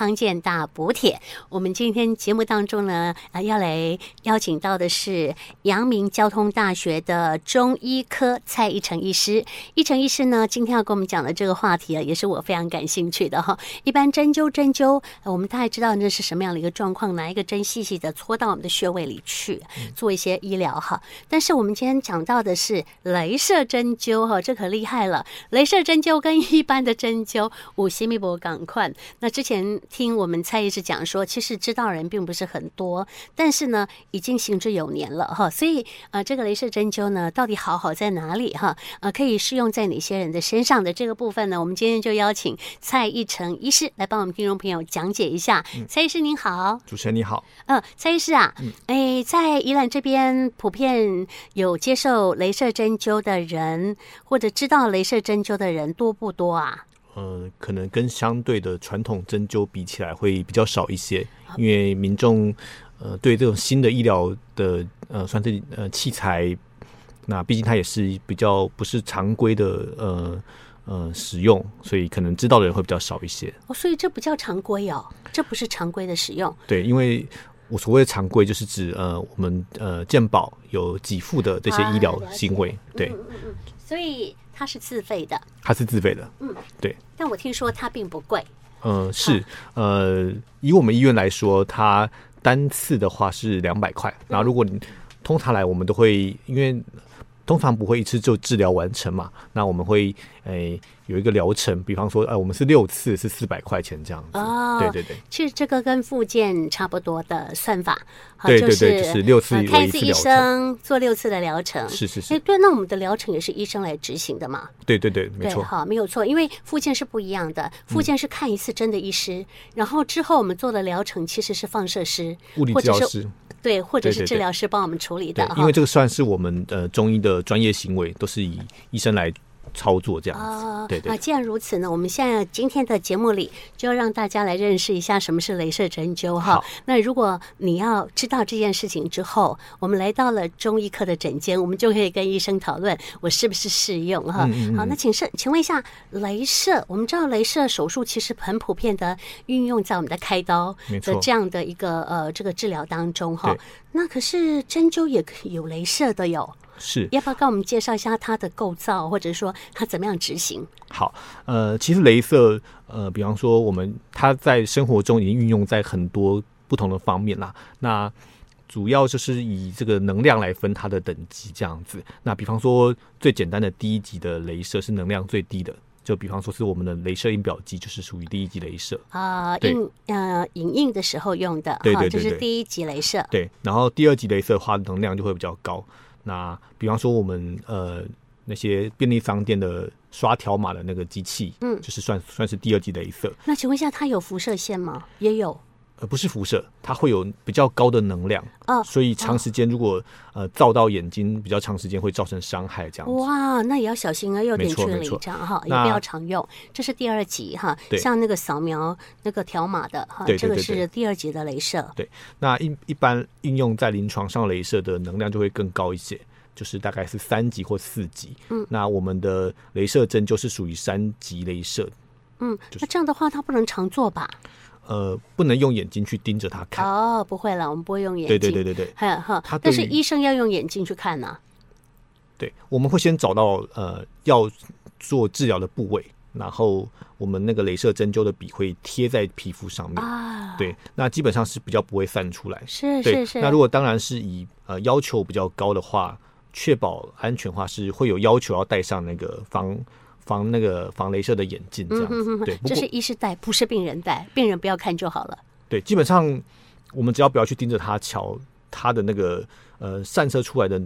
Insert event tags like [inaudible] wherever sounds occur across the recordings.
康健大补帖。我们今天节目当中呢，啊，要来邀请到的是阳明交通大学的中医科蔡一成医师。一成医师呢，今天要跟我们讲的这个话题啊，也是我非常感兴趣的哈。一般针灸，针灸，我们大概知道那是什么样的一个状况，拿一个针细细的戳到我们的穴位里去做一些医疗哈。但是我们今天讲到的是镭射针灸哈，这可厉害了。镭射针灸跟一般的针灸，五西密博港宽。那之前听我们蔡医师讲说，其实知道人并不是很多，但是呢，已经行之有年了哈。所以呃，这个雷射针灸呢，到底好好在哪里哈？呃，可以适用在哪些人的身上的这个部分呢？我们今天就邀请蔡一成医师来帮我们听众朋友讲解一下。嗯、蔡医师您好，主持人你好。嗯、呃，蔡医师啊，嗯，哎，在宜兰这边普遍有接受雷射针灸的人，或者知道雷射针灸的人多不多啊？呃，可能跟相对的传统针灸比起来会比较少一些，因为民众呃对这种新的医疗的呃算是呃器材，那毕竟它也是比较不是常规的呃呃使用，所以可能知道的人会比较少一些。哦，所以这不叫常规哦，这不是常规的使用。对，因为我所谓的常规就是指呃我们呃健保有给付的这些医疗行为，啊、对。嗯嗯嗯，所以。它是自费的，它是自费的，嗯，对。但我听说它并不贵，嗯、呃，是，呃，以我们医院来说，它单次的话是两百块。然后如果你通常来，我们都会因为。通常不会一次就治疗完成嘛，那我们会诶、欸、有一个疗程，比方说，呃，我们是六次是四百块钱这样子。哦，对对对，其实这个跟复健差不多的算法。对对对，就是六次看一次医生做六次的疗程。是是是。哎，对，那我们的疗程也是医生来执行的嘛？对对对，没错。好，没有错，因为复健是不一样的，复健是看一次真的医师，嗯、然后之后我们做的疗程其实是放射师、物理治疗师。对，或者是治疗师帮我们处理的，因为这个算是我们呃中医的专业行为，都是以医生来操作这样子。哦、对对。那既然如此呢，我们现在今天的节目里就要让大家来认识一下什么是镭射针灸哈。那如果你要知道这件事情之后，我们来到了中医科的诊间，我们就可以跟医生讨论我是不是适用哈。嗯嗯好，那请是，请问一下，镭射，我们知道镭射手术其实很普遍的运用在我们的开刀的这样的一个呃这个治疗当中哈。那可是针灸也可以有镭射的哟。是，要不要跟我们介绍一下它的构造，或者说它怎么样执行？好，呃，其实镭射，呃，比方说我们它在生活中已经运用在很多不同的方面啦。那主要就是以这个能量来分它的等级，这样子。那比方说最简单的第一级的镭射是能量最低的，就比方说是我们的镭射印表机，就是属于第一级镭射啊，印呃影印的时候用的，对对对，对，就是第一级镭射。对，然后第二级镭射的话，能量就会比较高。那比方说我们呃那些便利商店的刷条码的那个机器，嗯，就是算算是第二级雷射。那请问一下，它有辐射线吗？也有。呃，不是辐射，它会有比较高的能量哦，所以长时间如果、哦、呃照到眼睛，比较长时间会造成伤害，这样子。哇，那也要小心啊，有点距离这样哈，也不要常用。这是第二级哈，像那个扫描那个条码的哈，这个是第二级的镭射。对，那一一般应用在临床上镭射的能量就会更高一些，就是大概是三级或四级。嗯，那我们的镭射针就是属于三级镭射。嗯，那这样的话，它不能常做吧？呃，不能用眼睛去盯着他看哦，不会了，我们不会用眼睛。对对对对对，哈，但是医生要用眼睛去看呢、啊。对，我们会先找到呃要做治疗的部位，然后我们那个镭射针灸的笔会贴在皮肤上面啊。对，那基本上是比较不会散出来。是是是。那如果当然是以呃要求比较高的话，确保安全的话，是会有要求要戴上那个防。防那个防镭射的眼镜，这样子，嗯、哼哼对，这是医师戴，不是病人戴，病人不要看就好了。对，基本上我们只要不要去盯着他瞧，他的那个呃散射出来的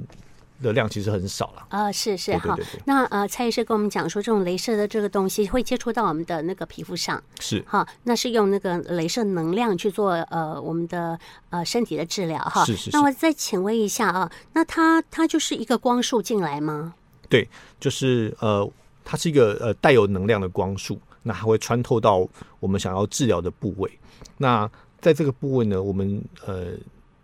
的量其实很少了。啊、呃，是是哈。那呃，蔡医师跟我们讲说，这种镭射的这个东西会接触到我们的那个皮肤上，是哈，那是用那个镭射能量去做呃我们的呃身体的治疗哈。是是，是。那我再请问一下啊，那它它就是一个光束进来吗？对，就是呃。它是一个呃带有能量的光束，那还会穿透到我们想要治疗的部位。那在这个部位呢，我们呃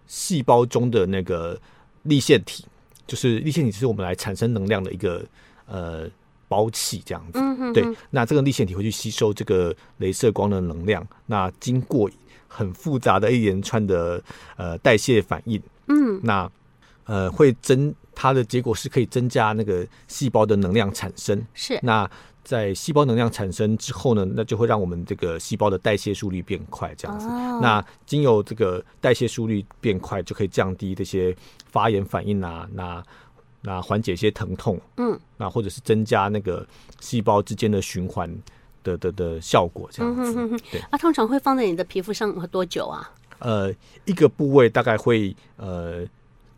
细胞中的那个立线体，就是粒线体是我们来产生能量的一个呃包器这样子。嗯哼哼对，那这个立线体会去吸收这个镭射光的能量，那经过很复杂的一连串的呃代谢反应，嗯，那呃会增它的结果是可以增加那个细胞的能量产生。是那在细胞能量产生之后呢，那就会让我们这个细胞的代谢速率变快，这样子。哦那经由这个代谢速率变快，就可以降低这些发炎反应啊，那那缓解一些疼痛，嗯，那或者是增加那个细胞之间的循环的的的效果，这样子。嗯哼哼哼对，啊，通常会放在你的皮肤上多久啊？呃，一个部位大概会呃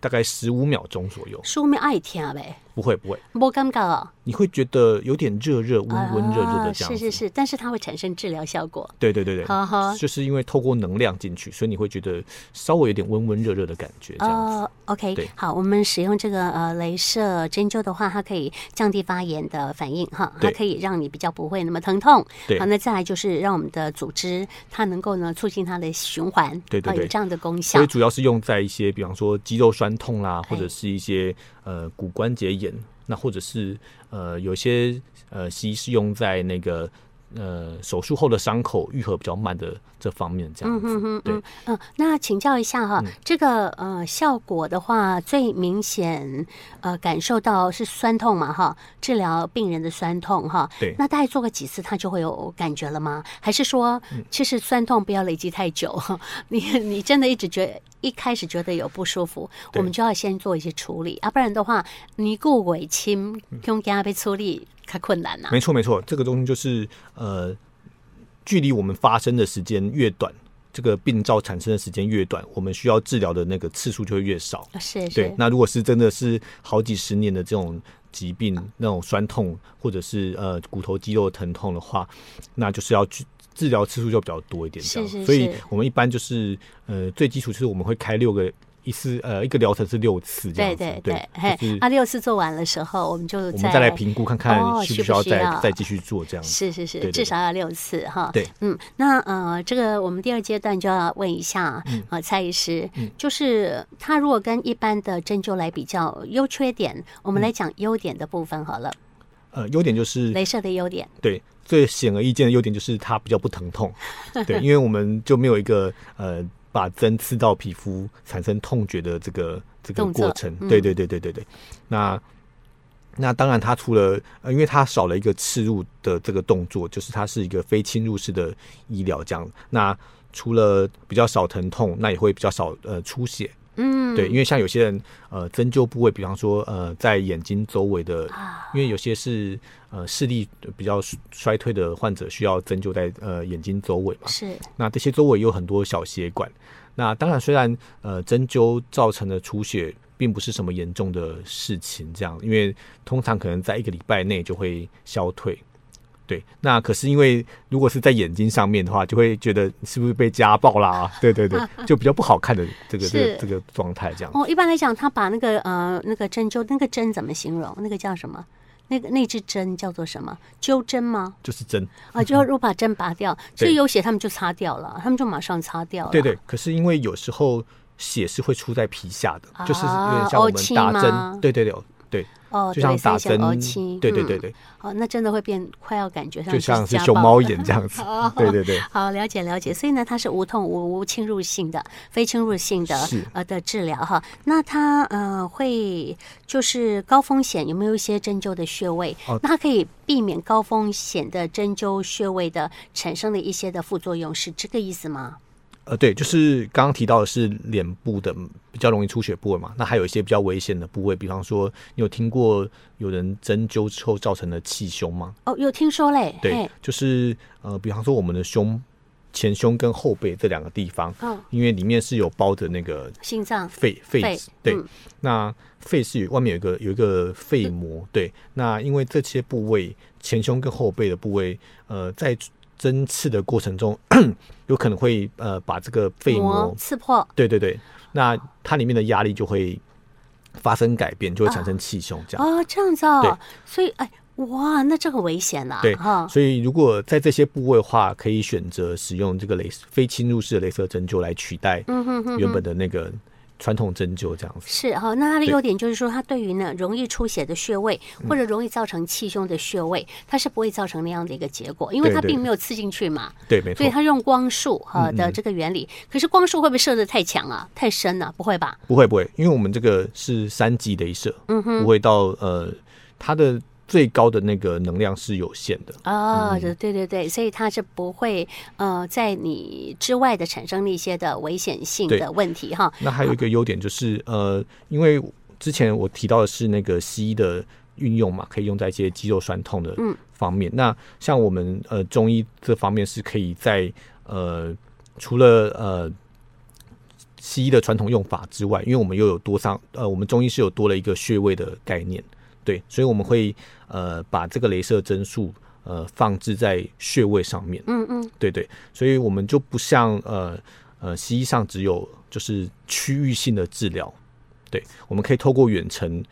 大概十五秒钟左右，说明爱听呗，不会不会，不尴尬哦。你会觉得有点热热、温温热热的这样是是是，但是它会产生治疗效果。对对对对，好好就是因为透过能量进去，所以你会觉得稍微有点温温热热的感觉，这样子。哦，OK，好，我们使用这个呃镭射针灸的话，它可以降低发炎的反应哈，它可以让你比较不会那么疼痛。对好，那再来就是让我们的组织它能够呢促进它的循环，对对对啊有这样的功效所以。主要是用在一些，比方说肌肉酸痛啦，哎或者是一些呃骨关节炎，那或者是呃有些呃西医是用在那个呃手术后的伤口愈合比较慢的这方面，这样子。嗯哼对嗯嗯，那请教一下哈，这个呃效果的话，最明显呃感受到是酸痛嘛哈，治疗病人的酸痛哈。对那大概做个几次，他就会有感觉了吗？还是说，其实酸痛不要累积太久？你你真的一直觉得一开始觉得有不舒服，我们就要先做一些处理，啊，不然的话，你过尾轻用给他被处理，太困难了。没错没错，这个东西就是呃，距离我们发生的时间越短，这个病灶产生的时间越短，我们需要治疗的那个次数就会越少。是是，，对那如果是真的是好几十年的这种疾病，那种酸痛或者是呃骨头肌肉疼痛的话，那就是要去治疗次数就比较多一点，这样。是是所以我们一般就是呃最基础就是我们会开六个。一次呃，一个疗程是六次这样子，对对对，嘿就是，啊，六次做完的时候，我们就我们再来评估看看哦需不需要再、再继续做这样子。是是是，对对对至少要六次哈。对，嗯，那呃，这个我们第二阶段就要问一下呃，蔡医师，就是他如果跟一般的针灸来比较，优缺点，我们来讲优点的部分好了。呃，优点就是镭射的优点，对，最显而易见的优点就是它比较不疼痛，[laughs] 对，因为我们就没有一个呃。把针刺到皮肤产生痛觉的这个这个过程，对对对对对对。那那当然，它除了呃，因为它少了一个刺入的这个动作，就是它是一个非侵入式的医疗这样。那除了比较少疼痛，那也会比较少呃出血。嗯，对，因为像有些人呃针灸部位，比方说呃在眼睛周围的，因为有些是呃视力比较衰退的患者，需要针灸在呃眼睛周围嘛。是。那这些周围有很多小血管。那当然，虽然呃针灸造成的出血并不是什么严重的事情，这样，因为通常可能在一个礼拜内就会消退。对，那可是因为如果是在眼睛上面的话，就会觉得是不是被家暴啦？[laughs] 对对对，就比较不好看的这个这个这个状态这样。哦，一般来讲，他把那个呃那个针灸那个针怎么形容？那个叫什么？那个那支针叫做什么？灸针吗？就是针啊，就 [laughs] 如果把针拔掉，所以有血他们就擦掉了，他们就马上擦掉了。对对，可是因为有时候血是会出在皮下的，啊、就是有点像我们打针。对对对。对，哦，就像打针，对对对对，嗯，哦，那真的会变，快要感觉上就像是熊猫眼这样子，[laughs] 对对对。好，了解了解，所以呢，它是无痛无无侵入性的、非侵入性的呃的治疗哈。那它呃会就是高风险，有没有一些针灸的穴位？哦，那它可以避免高风险的针灸穴位的产生的一些的副作用，是这个意思吗？呃，对，就是刚刚提到的是脸部的比较容易出血部位嘛，那还有一些比较危险的部位，比方说，你有听过有人针灸之后造成的气胸吗？哦，有听说嘞。对，就是呃，比方说我们的胸前胸跟后背这两个地方，嗯，因为里面是有包着那个心脏、肺、肺，肺对，嗯、那肺是外面有一个有一个肺膜，对，那因为这些部位前胸跟后背的部位，呃，在针刺的过程中，[clears throat] 有可能会呃把这个肺膜刺破。对对对，那它里面的压力就会发生改变，就会产生气胸这样。哦，这样子哦。对，所以哎，哇，那这个危险啊。对哈。所以如果在这些部位的话，可以选择使用这个镭非侵入式的镭射针灸来取代原本的那个传统针灸这样子。是哈，那它的优点就是说，它对于呢容易出血的穴位或者容易造成气胸的穴位，它是不会造成那样的一个结果，因为它并没有刺进去嘛。对，没错。所以它用光束哈的这个原理，可是光束会不会射的太强啊？太深了？不会吧？不会不会，因为我们这个是三级镭射，嗯哼，不会到呃它的。最高的那个能量是有限的哦，对对对，所以它是不会呃在你之外的产生一些的危险性的问题哈。那还有一个优点就是呃，因为之前我提到的是那个西医的运用嘛，可以用在一些肌肉酸痛的方面。嗯、那像我们呃中医这方面是可以在呃除了呃西医的传统用法之外，因为我们又有多上呃我们中医是有多了一个穴位的概念。对，所以我们会呃把这个镭射针数呃放置在穴位上面。嗯嗯，对对，所以我们就不像呃呃西医上只有就是区域性的治疗。对，我们可以透过远程，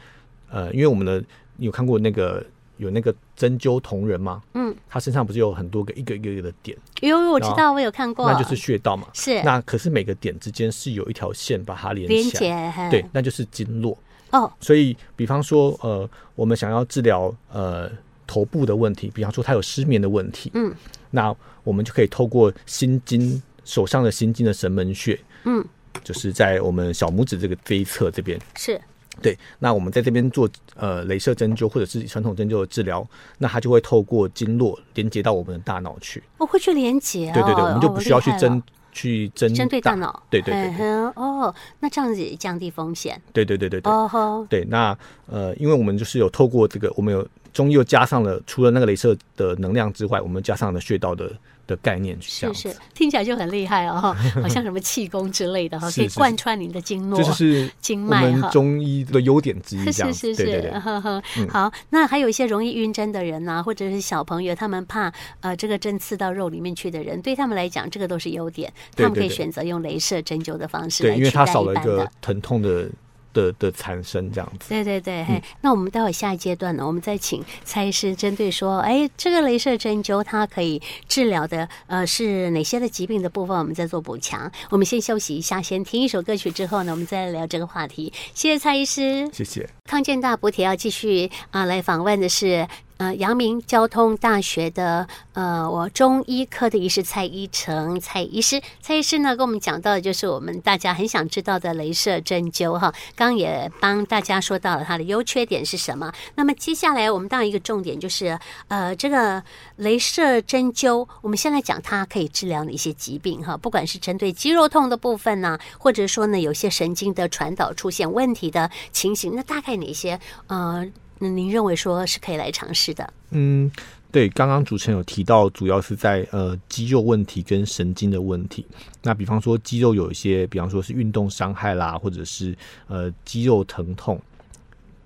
呃，因为我们的你有看过那个有那个针灸同仁吗？嗯，他身上不是有很多个一个一个一个的点？因为我知道，我有看过，那就是穴道嘛。是，那可是每个点之间是有一条线把它连起来，连对，那就是经络。哦，oh. 所以比方说，呃，我们想要治疗呃头部的问题，比方说他有失眠的问题，嗯，那我们就可以透过心经手上的心经的神门穴，嗯，就是在我们小拇指这个这一侧这边，是对。那我们在这边做呃镭射针灸或者是传统针灸的治疗，那它就会透过经络连接到我们的大脑去。我会去连接，对对对，我们就不需要去针。去针针对大脑，对对对，对，哦，那这样子也降低风险，对对对对对，哦。对，那呃，因为我们就是有透过这个，我们有中医又加上了，除了那个镭射的能量之外，我们加上了穴道的。的概念是是，听起来就很厉害哦，[laughs] 好像什么气功之类的哈，可以贯穿您的经络，这是经脉哈。中医的优点之一，[laughs] 是是是，呵呵。好，那还有一些容易晕针的人呐，或者是小朋友，他们怕呃这个针刺到肉里面去的人，对他们来讲，这个都是优点，他们可以选择用镭射针灸的方式来取代一般的，因为它少了一个疼痛的。的的产生这样子，对对对，那我们待会下一阶段呢，我们再请蔡医师针对说，哎，这个雷射针灸它可以治疗的呃是哪些的疾病的部分，我们再做补强。我们先休息一下，先听一首歌曲之后呢，我们再来聊这个话题。谢谢蔡医师，谢谢。康健大补铁要继续啊、呃，来访问的是。呃，阳明交通大学的呃，我中医科的医师蔡依成蔡医师，蔡医师呢跟我们讲到的就是我们大家很想知道的雷射针灸哈，刚也帮大家说到了它的优缺点是什么。那么接下来我们当一个重点就是呃，这个雷射针灸，我们先来讲它可以治疗哪些疾病哈，不管是针对肌肉痛的部分呢，或者说呢有些神经的传导出现问题的情形，那大概哪些呃？那您认为说是可以来尝试的？嗯，对，刚刚主持人有提到，主要是在呃肌肉问题跟神经的问题。那比方说肌肉有一些，比方说是运动伤害啦，或者是呃肌肉疼痛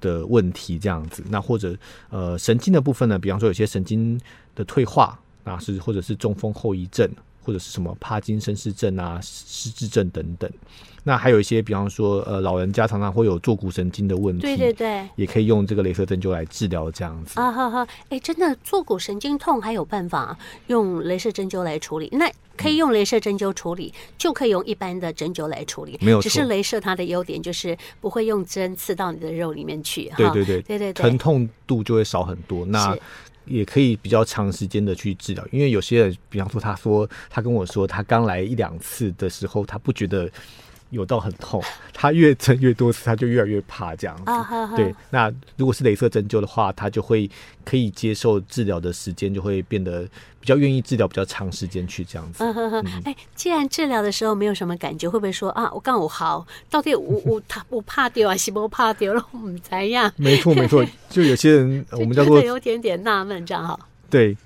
的问题这样子。那或者呃神经的部分呢，比方说有些神经的退化啊，是或者是中风后遗症，或者是什么帕金森氏症啊、失智症等等。那还有一些，比方说，呃，老人家常常会有坐骨神经的问题，对对对，也可以用这个镭射针灸来治疗这样子。啊哈哈，哎，真的坐骨神经痛还有办法用镭射针灸来处理？那可以用镭射针灸处理，嗯、就可以用一般的针灸来处理，没有。只是镭射它的优点就是不会用针刺到你的肉里面去，对对对，对对对，疼痛度就会少很多。那也可以比较长时间的去治疗，因为有些人，比方说，他说他跟我说，他刚来一两次的时候，他不觉得。有到很痛，他越针越多次，他就越来越怕这样子。Uh, 对，那如果是镭射针灸的话，他就会可以接受治疗的时间，就会变得比较愿意治疗比较长时间去这样子。哎、uh, uh, uh, 嗯，既然治疗的时候没有什么感觉，会不会说啊，我刚我好，到底我我他我怕丢啊，是不怕丢了？我们怎样？没错 [laughs] 没错，就有些人我们叫做有点点纳闷，这样哈。对，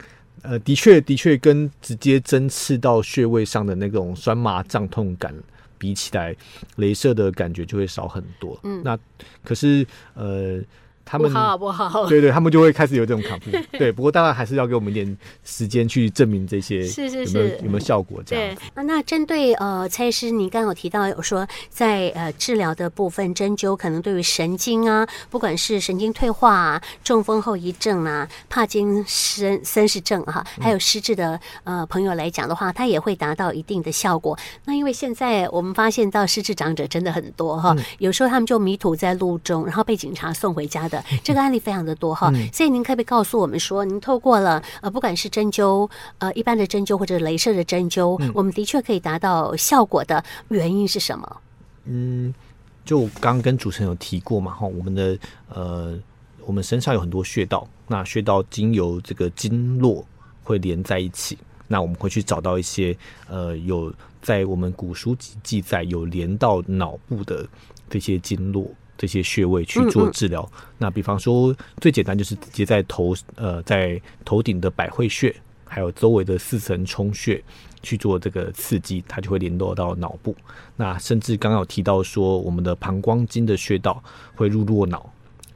呃，的确的确跟直接针刺到穴位上的那种酸麻胀痛感。比起来，镭射的感觉就会少很多。嗯，那可是呃，他们不好不好，对对，他们就会开始有这种 complain。[laughs] 对，不过当然还是要给我们一点时间去证明这些是是有没有是有没有效果这样对。啊，那针对呃蔡医师，你刚刚有提到有说在呃治疗的部分，针灸可能对于神经啊，不管是神经退化啊、中风后遗症啊、帕金森森氏症哈、啊，还有失智的呃朋友来讲的话，它也会达到一定的效果。那因为现在我们发现到失智长者真的很多哈，有时候他们就迷途在路中，然后被警察送回家的。这个案例非常的多哈，所以您可不可以告诉我们说，您透过了呃，不管是针灸呃一般的针灸或者镭射的针灸，我们的确可以达到效果的原因是什么？嗯，就刚刚跟主持人有提过嘛哈，我们的呃，我们身上有很多穴道，那穴道经由这个经络会连在一起，那我们会去找到一些呃，有在我们古书籍记载有连到脑部的这些经络。这些穴位去做治疗，嗯嗯，那比方说最简单就是直接在头呃在头顶的百会穴，还有周围的四神冲穴去做这个刺激，它就会联络到脑部。那甚至刚刚有提到说，我们的膀胱经的穴道会入络脑，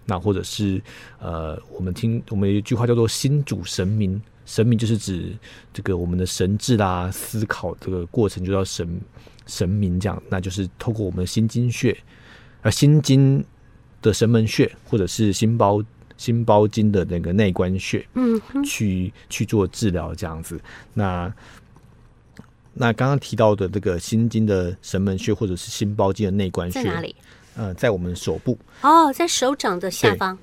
那或者是呃我们听我们有一句话叫做“心主神明”，神明就是指这个我们的神智啦、思考这个过程就叫神神明这样，那就是透过我们的心经穴。而心经的神门穴，或者是心包心包经的那个内关穴，嗯，去去做治疗这样子。那那刚刚提到的这个心经的神门穴，或者是心包经的内关穴，在哪里？呃，在我们手部。哦，在手掌的下方。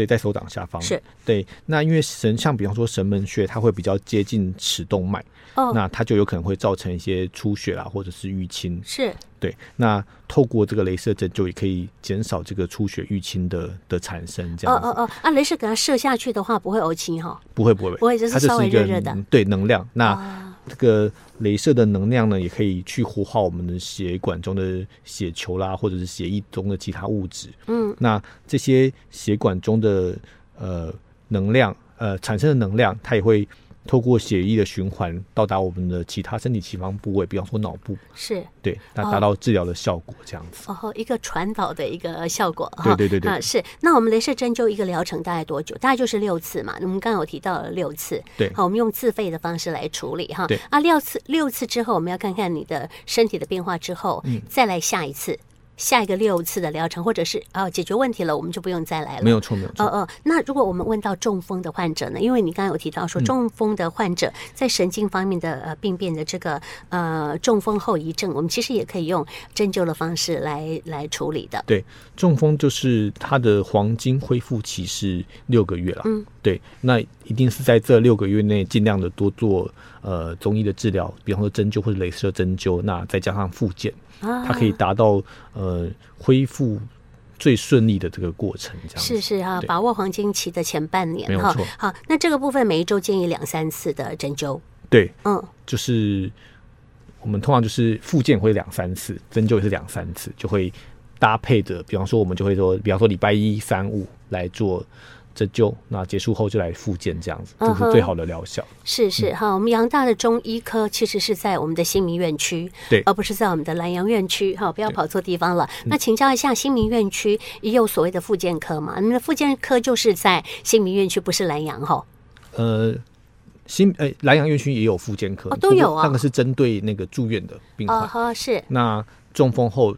对，在手掌下方。是。对，那因为神像比方说神门穴，它会比较接近尺动脉。哦，那它就有可能会造成一些出血啦，或者是淤青。是，对。那透过这个镭射针就，也可以减少这个出血淤青的的产生。这样。哦哦哦，啊，镭射给它射下去的话，不会呕青哈？不会不会，不会，就是稍微热热的。对，能量。那这个镭射的能量呢，也可以去活化我们的血管中的血球啦，或者是血液中的其他物质。嗯，那这些血管中的呃能量，呃产生的能量，它也会。透过血液的循环到达我们的其他身体其他部位，比方说脑部，是对，那达到治疗的效果这样子。哦，一个传导的一个效果。对对对对，啊，是。那我们雷射针灸一个疗程大概多久？大概就是六次嘛。我们刚刚有提到了六次。对。好，我们用自费的方式来处理哈。对。啊，六次六次之后，我们要看看你的身体的变化之后，嗯，再来下一次。下一个六次的疗程，或者是哦解决问题了，我们就不用再来了。没有错，没有错。哦哦，那如果我们问到中风的患者呢？因为你刚刚有提到说，中风的患者在神经方面的呃病变的这个呃中风后遗症，我们其实也可以用针灸的方式来来处理的。对，中风就是它的黄金恢复期是六个月了。嗯，对，那一定是在这六个月内尽量的多做呃中医的治疗，比方说针灸或者雷射针灸，那再加上复健。它可以达到呃恢复最顺利的这个过程，这样是是哈，把握黄金期的前半年哈。好，那这个部分每一周建议两三次的针灸。对，嗯，就是我们通常就是复健会两三次，针灸也是两三次，就会搭配的。比方说，我们就会说，比方说礼拜一、三、五来做。针灸，那结束后就来复健，这样子就是最好的疗效。Uh-huh. 是是哈，我们阳大的中医科其实是在我们的新民院区，对，而不是在我们的南阳院区。哈，不要跑错地方了。那请教一下，新民院区也有所谓的复健科嘛？你们的复健科就是在新民院区，不是南阳哈？呃，新呃南阳院区也有复健科，哦，都有啊。那个是针对那个住院的病患，uh-huh, 是。那中风后。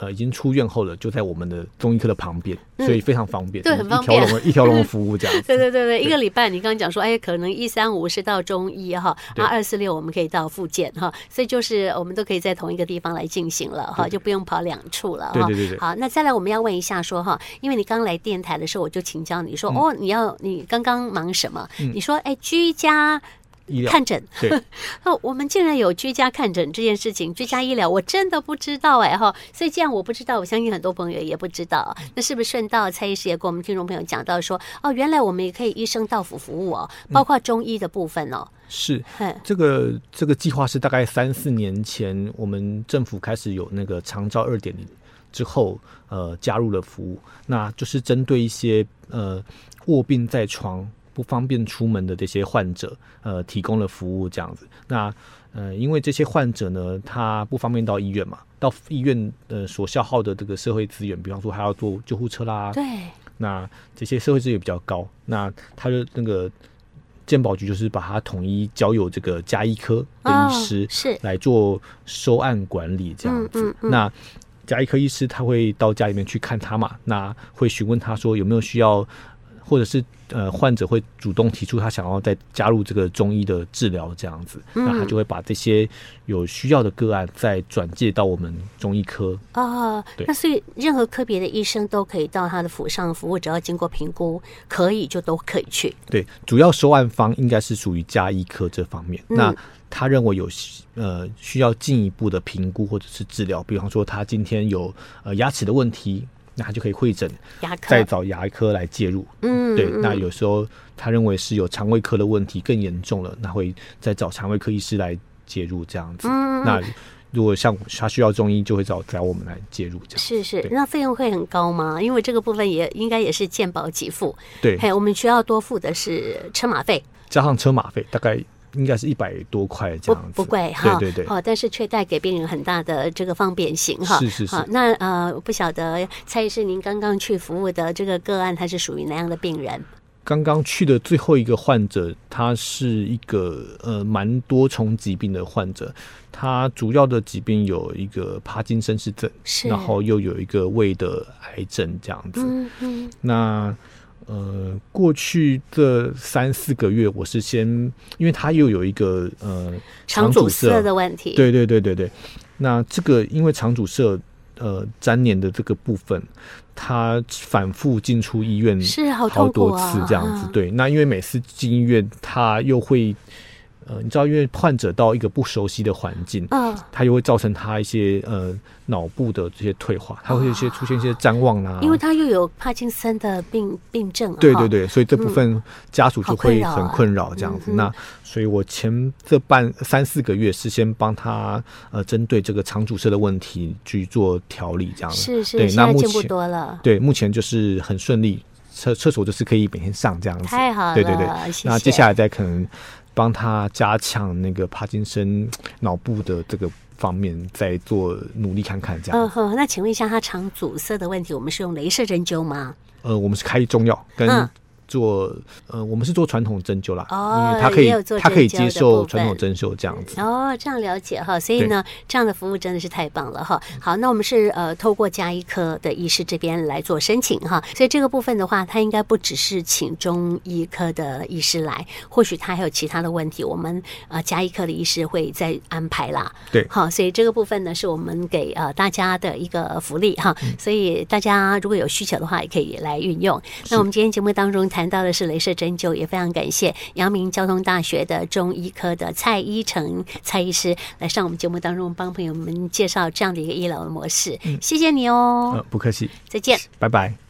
呃，已经出院后了，就在我们的中医科的旁边，嗯，所以非常方便，对，很方便，一条龙 [laughs] 一条龙的服务这样子。对对对对，一个礼拜你刚刚讲说，哎，可能一三五是到中医哈，然后二四六我们可以到复健哈，所以就是我们都可以在同一个地方来进行了哈，就不用跑两处了哈。对对对对。好，那再来我们要问一下说哈，因为你刚来电台的时候，我就请教你说，嗯、哦，你要你刚刚忙什么？嗯、你说，哎，居家。看诊，[laughs] [laughs] 哦，我们竟然有居家看诊这件事情，居家医疗我真的不知道哎哈，所以既然我不知道，我相信很多朋友也不知道，那是不是顺道蔡医师也跟我们听众朋友讲到说，哦，原来我们也可以医生到府服务哦，包括中医的部分哦。嗯、是，这个这个计划是大概三四年前我们政府开始有那个长照二点零之后，呃，加入了服务，那就是针对一些呃卧病在床。不方便出门的这些患者，呃，提供了服务这样子。那呃，因为这些患者呢，他不方便到医院嘛，到医院呃所消耗的这个社会资源，比方说还要坐救护车啦，对，那这些社会资源比较高，那他的那个健保局就是把它统一交由这个加医科的医师是来做收案管理这样子。哦嗯嗯嗯、那加医科医师他会到家里面去看他嘛，那会询问他说有没有需要。或者是呃，患者会主动提出他想要再加入这个中医的治疗这样子，嗯、那他就会把这些有需要的个案再转介到我们中医科啊。对，那所以任何科别的医生都可以到他的府上服务，只要经过评估，可以就都可以去。对，主要收案方应该是属于加医科这方面。嗯、那他认为有呃需要进一步的评估或者是治疗，比方说他今天有呃牙齿的问题。那他就可以会诊，牙科再找牙科来介入。嗯，对。那有时候他认为是有肠胃科的问题更严重了，那会再找肠胃科医师来介入这样子。嗯，那如果像他需要中医，就会找找我们来介入这样。是是，那费用会很高吗？因为这个部分也应该也是健保给付。对，还有我们需要多付的是车马费，加上车马费大概。应该是一百多块这样子，不不贵哈，对对对，哦，但是却带给病人很大的这个方便性哈。是是是。那呃，不晓得蔡医师，您刚刚去服务的这个个案，他是属于哪样的病人？刚刚去的最后一个患者，他是一个呃蛮多重疾病的患者，他主要的疾病有一个帕金森氏症，是，然后又有一个胃的癌症这样子。嗯嗯。那。呃，过去这三四个月，我是先，因为他又有一个呃肠阻塞的问题，对对对对对。那这个因为肠阻塞呃粘连的这个部分，他反复进出医院是好多次这样子，对。那因为每次进医院，他又会。呃，你知道，因为患者到一个不熟悉的环境，嗯，他又会造成他一些呃脑部的这些退化，他会有一些出现一些谵妄啊，因为他又有帕金森的病病症，对对对，所以这部分家属就会很困扰这样子。那所以我前这半三四个月是先帮他呃针对这个肠阻塞的问题去做调理，这样。子是是，对，那目前不多了，对，目前就是很顺利，厕厕所就是可以每天上这样子，太好了，对对。对，那接下来再可能。帮他加强那个帕金森 [tsk] 脑部的这个方面，在做努力看看这样。嗯哼，那请问一下，他肠阻塞的问题，我们是用镭射针灸吗？呃，我们是开中药跟。嗯做呃，我们是做传统针灸啦，哦，因为他可以，他可以接受传统针灸这样子。哦，这样了解哈，所以呢，这样的服务真的是太棒了哈。好，那我们是呃，透过加医科的医师这边来做申请哈，所以这个部分的话，他应该不只是请中医科的医师来，或许他还有其他的问题，我们呃加医科的医师会再安排啦。对，好，所以这个部分呢，是我们给呃大家的一个福利哈，所以大家如果有需求的话，也可以来运用。那我们今天节目当中。谈到的是镭射针灸，也非常感谢阳明交通大学的中医科的蔡依成蔡医师来上我们节目当中，帮朋友们介绍这样的一个医疗的模式。嗯，谢谢你哦。呃，不客气，再见，拜拜。